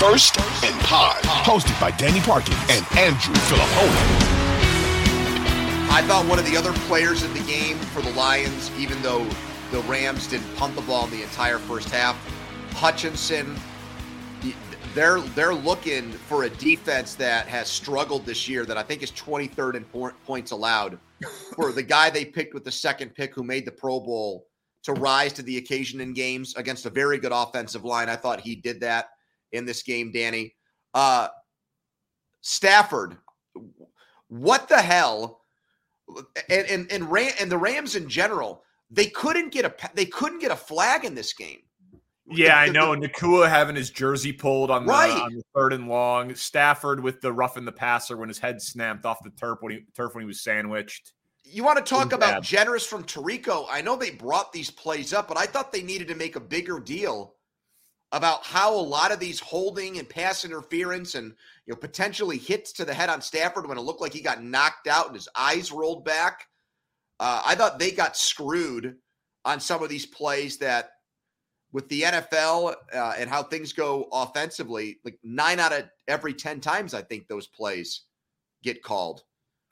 First and Pod, hosted by Danny Parkin and Andrew Fillipponi. I thought one of the other players in the game for the Lions, even though the Rams didn't punt the ball in the entire first half, Hutchinson. They're they're looking for a defense that has struggled this year. That I think is 23rd in points allowed for the guy they picked with the second pick who made the Pro Bowl to rise to the occasion in games against a very good offensive line. I thought he did that in this game, Danny. Uh, Stafford, what the hell? And and and, Ram, and the Rams in general, they couldn't get a they couldn't get a flag in this game. Yeah, I The- the- know. Nacua having his jersey pulled on the, Right. on the third and long. Stafford with the roughing the passer when his head snapped off the turf when he turf when he was sandwiched. You want to talk about bad. generous from Tirico? I know they brought these plays up, but I thought they needed to make a bigger deal about how a lot of these holding and pass interference and you know potentially hits to the head on Stafford when it looked like he got knocked out and his eyes rolled back. Uh, I thought they got screwed on some of these plays that with the NFL uh, and how things go offensively, like nine out of every 10 times, I think those plays get called.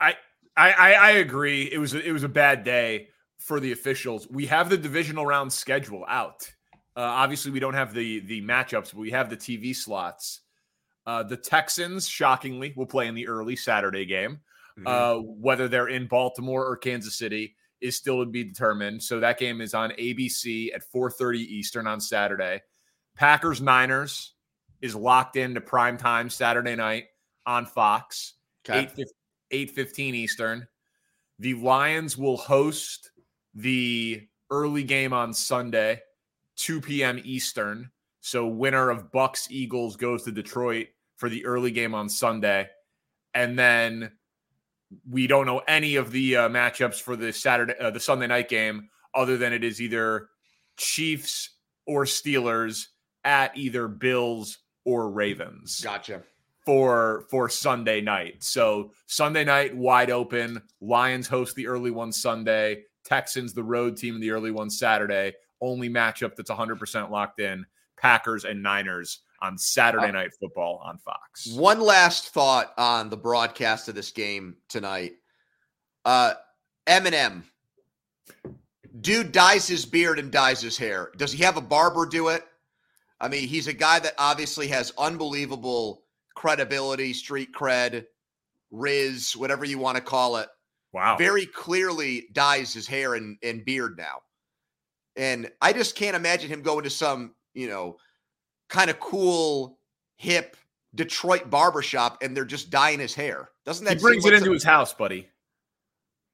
I, I I agree. It was it was a bad day for the officials. We have the divisional round schedule out. Uh, obviously, we don't have the the matchups, but we have the TV slots. Uh, the Texans, shockingly, will play in the early Saturday game. Uh, whether they're in Baltimore or Kansas City is still to be determined. So that game is on ABC at 4:30 Eastern on Saturday. Packers Niners is locked into prime time Saturday night on Fox. Okay. 8 8:15 Eastern. The Lions will host the early game on Sunday, 2 p.m. Eastern. So winner of Bucks Eagles goes to Detroit for the early game on Sunday. And then we don't know any of the uh, matchups for the Saturday uh, the Sunday night game other than it is either Chiefs or Steelers at either Bills or Ravens Gotcha. for for Sunday night. So Sunday night wide open. Lions host the early one Sunday. Texans the road team in the early one Saturday. Only matchup that's 100% locked in. Packers and Niners on Saturday Uh, night football on Fox. One last thought on the broadcast of this game tonight. Uh Eminem. Dude dyes his beard and dyes his hair. Does he have a barber do it? I mean, he's a guy that obviously has unbelievable credibility, street cred, riz, whatever you want to call it. Wow. Very clearly dyes his hair and, and beard now. And I just can't imagine him going to some, you know, kind of cool, hip Detroit barbershop and they're just dyeing his hair. Doesn't that he brings it into his house, buddy.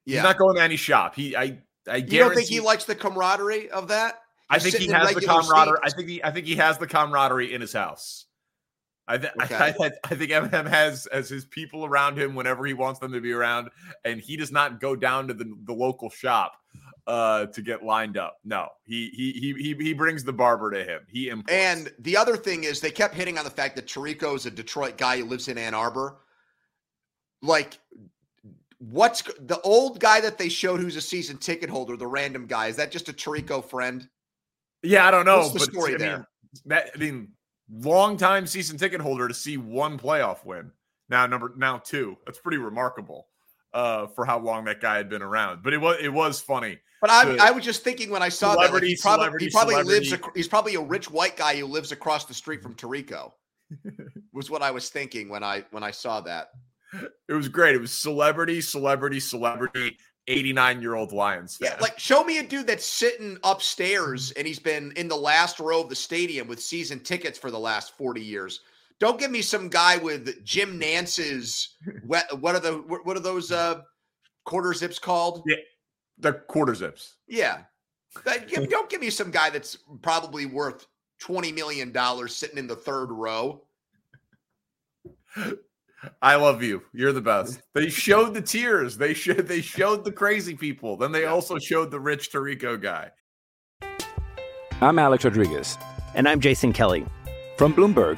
Yeah. He's not going to any shop. He I I you don't think he likes the camaraderie of that? I think he has the camaraderie. I think he I think he has the camaraderie in his house. I, th- Okay. I, I, I think Eminem has as his people around him whenever he wants them to be around, and he does not go down to the, the local shop uh, to get lined up. No, he he he he he brings the barber to him. He imports. And the other thing is they kept hitting on the fact that Tirico is a Detroit guy who lives in Ann Arbor. Like, what's the old guy that they showed who's a season ticket holder, the random guy? Is that just a Tirico friend? yeah, I don't know. What's the but story I there? Mean, that I mean, long time season ticket holder to see one playoff win. Now number now two. That's pretty remarkable uh, for how long that guy had been around. But it was it was funny. But I, The- I was just thinking when I saw that, like, he probably, he probably lives. ac- He's probably a rich white guy who lives across the street from Tirico. was what I was thinking when I when I saw that. It was great. It was celebrity, celebrity, celebrity, 89 year old Lions fan. Yeah, like show me a dude that's sitting upstairs and he's been in the last row of the stadium with season tickets for the last 40 years. Don't give me some guy with Jim Nantz's what what are the what what are those uh quarter zips called? Yeah. the quarter zips. Yeah. That- give- don't give me some guy that's probably worth 20 million dollars sitting in the third row. I love you. You're the best. They showed the tears. They showed they showed the crazy people. Then they also showed the rich Tirico guy. I'm Alex Rodriguez. And I'm Jason Kelly. From Bloomberg,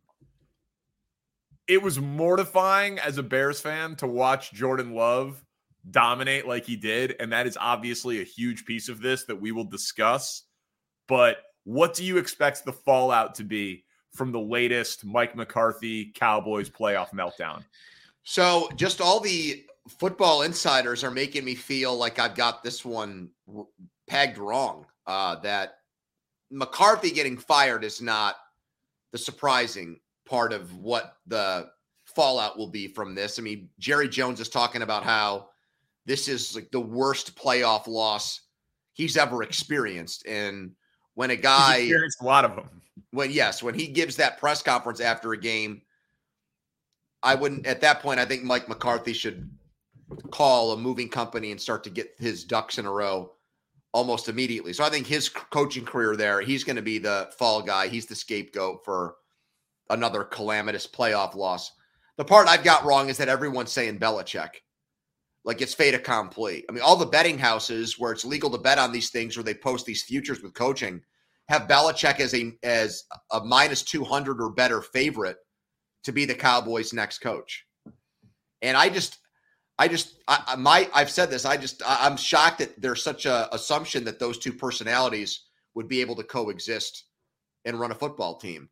It was mortifying as a Bears fan to watch Jordan Love dominate like he did, and that is obviously a huge piece of this that we will discuss. But what do you expect the fallout to be from the latest Mike McCarthy Cowboys playoff meltdown? So, just all the football insiders are making me feel like I've got this one pegged wrong. Uh, that McCarthy getting fired is not the surprising part of what the fallout will be from this. I mean, Jerry Jones is talking about how this is like the worst playoff loss he's ever experienced. And when a He's guy experienced a lot of them. when yes, when he gives that press conference after a game, I wouldn't at that point. I think Mike McCarthy should call a moving company and start to get his ducks in a row almost immediately. So I think his coaching career there, he's going to be the fall guy. He's the scapegoat for another calamitous playoff loss. The part I've got wrong is that everyone's saying Belichick. Like it's fait accompli. I mean, all the betting houses where it's legal to bet on these things, where they post these futures with coaching, have Belichick as a as a minus two hundred or better favorite to be the Cowboys' next coach. And I just, I just, I, my, I've said this. I just, I, I'm shocked that there's such a assumption that those two personalities would be able to coexist and run a football team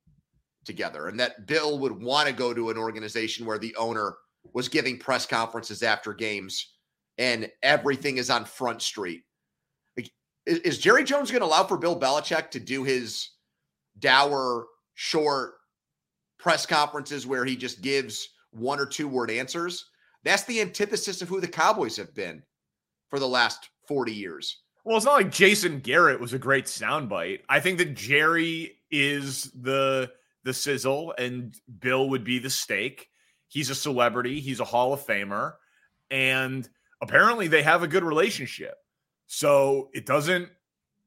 together, and that Bill would want to go to an organization where the owner was giving press conferences after games and everything is on Front Street. Like, Is, is Jerry Jones going to allow for Bill Belichick to do his dour, short press conferences where he just gives one or two word answers? That's the antithesis of who the Cowboys have been for the last 40 years. Well, it's not like Jason Garrett was a great soundbite. I think that Jerry is the the sizzle and Bill would be the steak. He's a celebrity, he's a Hall of Famer, and apparently they have a good relationship. So it doesn't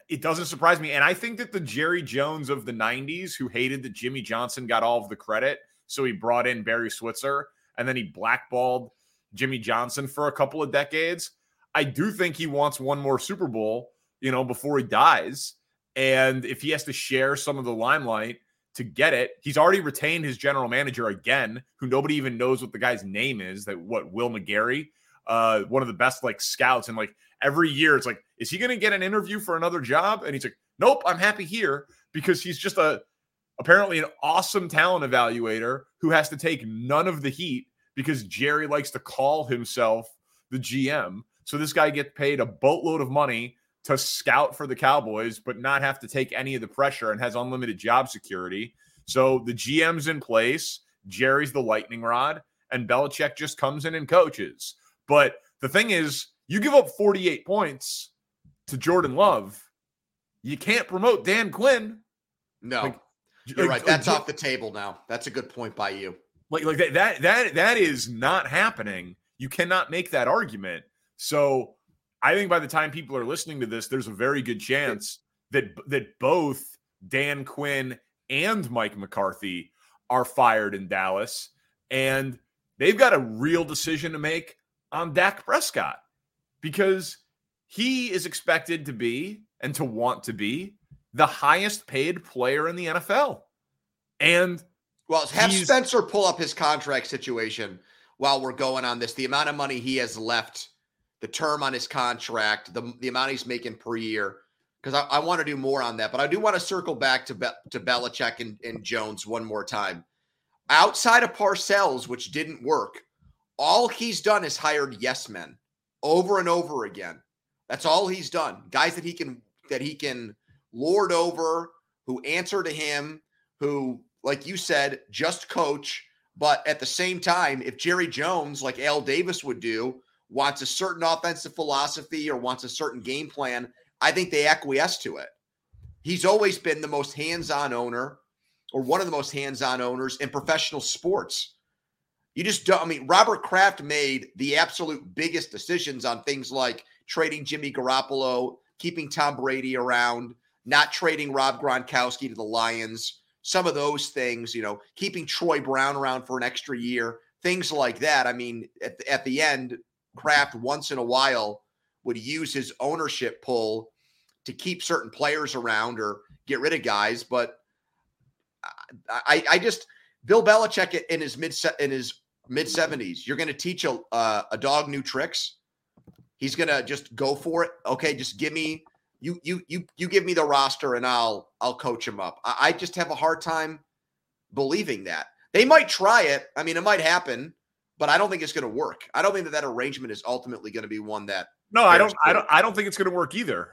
it doesn't surprise me. And I think that the Jerry Jones of the 90s, who hated that Jimmy Johnson got all of the credit, so he brought in Barry Switzer and then he blackballed Jimmy Johnson for a couple of decades. I do think he wants one more Super Bowl, you know, before he dies. And if he has to share some of the limelight to get it, he's already retained his general manager again, who nobody even knows what the guy's name is. That what Will McClay, uh, one of the best like scouts, and like every year it's like, is he going to get an interview for another job? And he's like, nope, I'm happy here because he's just a apparently an awesome talent evaluator who has to take none of the heat because Jerry likes to call himself the GM. So this guy gets paid a boatload of money to scout for the Cowboys, but not have to take any of the pressure and has unlimited job security. So the GM's in place, Jerry's the lightning rod, and Belichick just comes in and coaches. But the thing is, you give up 48 points to Jordan Love, you can't promote Dan Quinn. No, Like, you're like- right. That's like- off the table now. That's a good point by you. like like that that that that is not happening. You cannot make that argument. So I think by the time people are listening to this, there's a very good chance that that both Dan Quinn and Mike McCarthy are fired in Dallas, and they've got a real decision to make on Dak Prescott because he is expected to be and to want to be the highest paid player in the NFL. And Well, have Spencer pull up his contract situation while we're going on this. The amount of money he has left, the term on his contract, the, the amount he's making per year. Because I, I want to do more on that, but I do want to circle back to Be- to Belichick and, and Jones one more time. Outside of Parcells, which didn't work, all he's done is hired yes men over and over again. That's all he's done. Guys that he can that he can lord over, who answer to him, who, like you said, just coach But at the same time, if Jerry Jones, like Al Davis would do, wants a certain offensive philosophy or wants a certain game plan, I think they acquiesce to it. He's always been the most hands on owner or one of the most hands on owners in professional sports. You just don't, I mean, Robert Kraft made the absolute biggest decisions on things like trading Jimmy Garoppolo, keeping Tom Brady around, not trading Rob Gronkowski to the Lions, some of those things, you know, keeping Troy Brown around for an extra year, things like that. I mean, at at the end, Kraft once in a while would use his ownership pull to keep certain players around or get rid of guys. But I, I just Bill Belichick in his mid in his mid seventies, you're going to teach a uh, a dog new tricks. He's going to just go for it. Okay, just give me you you you you give me the roster and I'll I'll coach him up. I, I just have a hard time believing that they might try it. I mean, it might happen, but I don't think it's going to work. I don't think that that arrangement is ultimately going to be one that no, I don't. I don't. I don't think it's going to work either.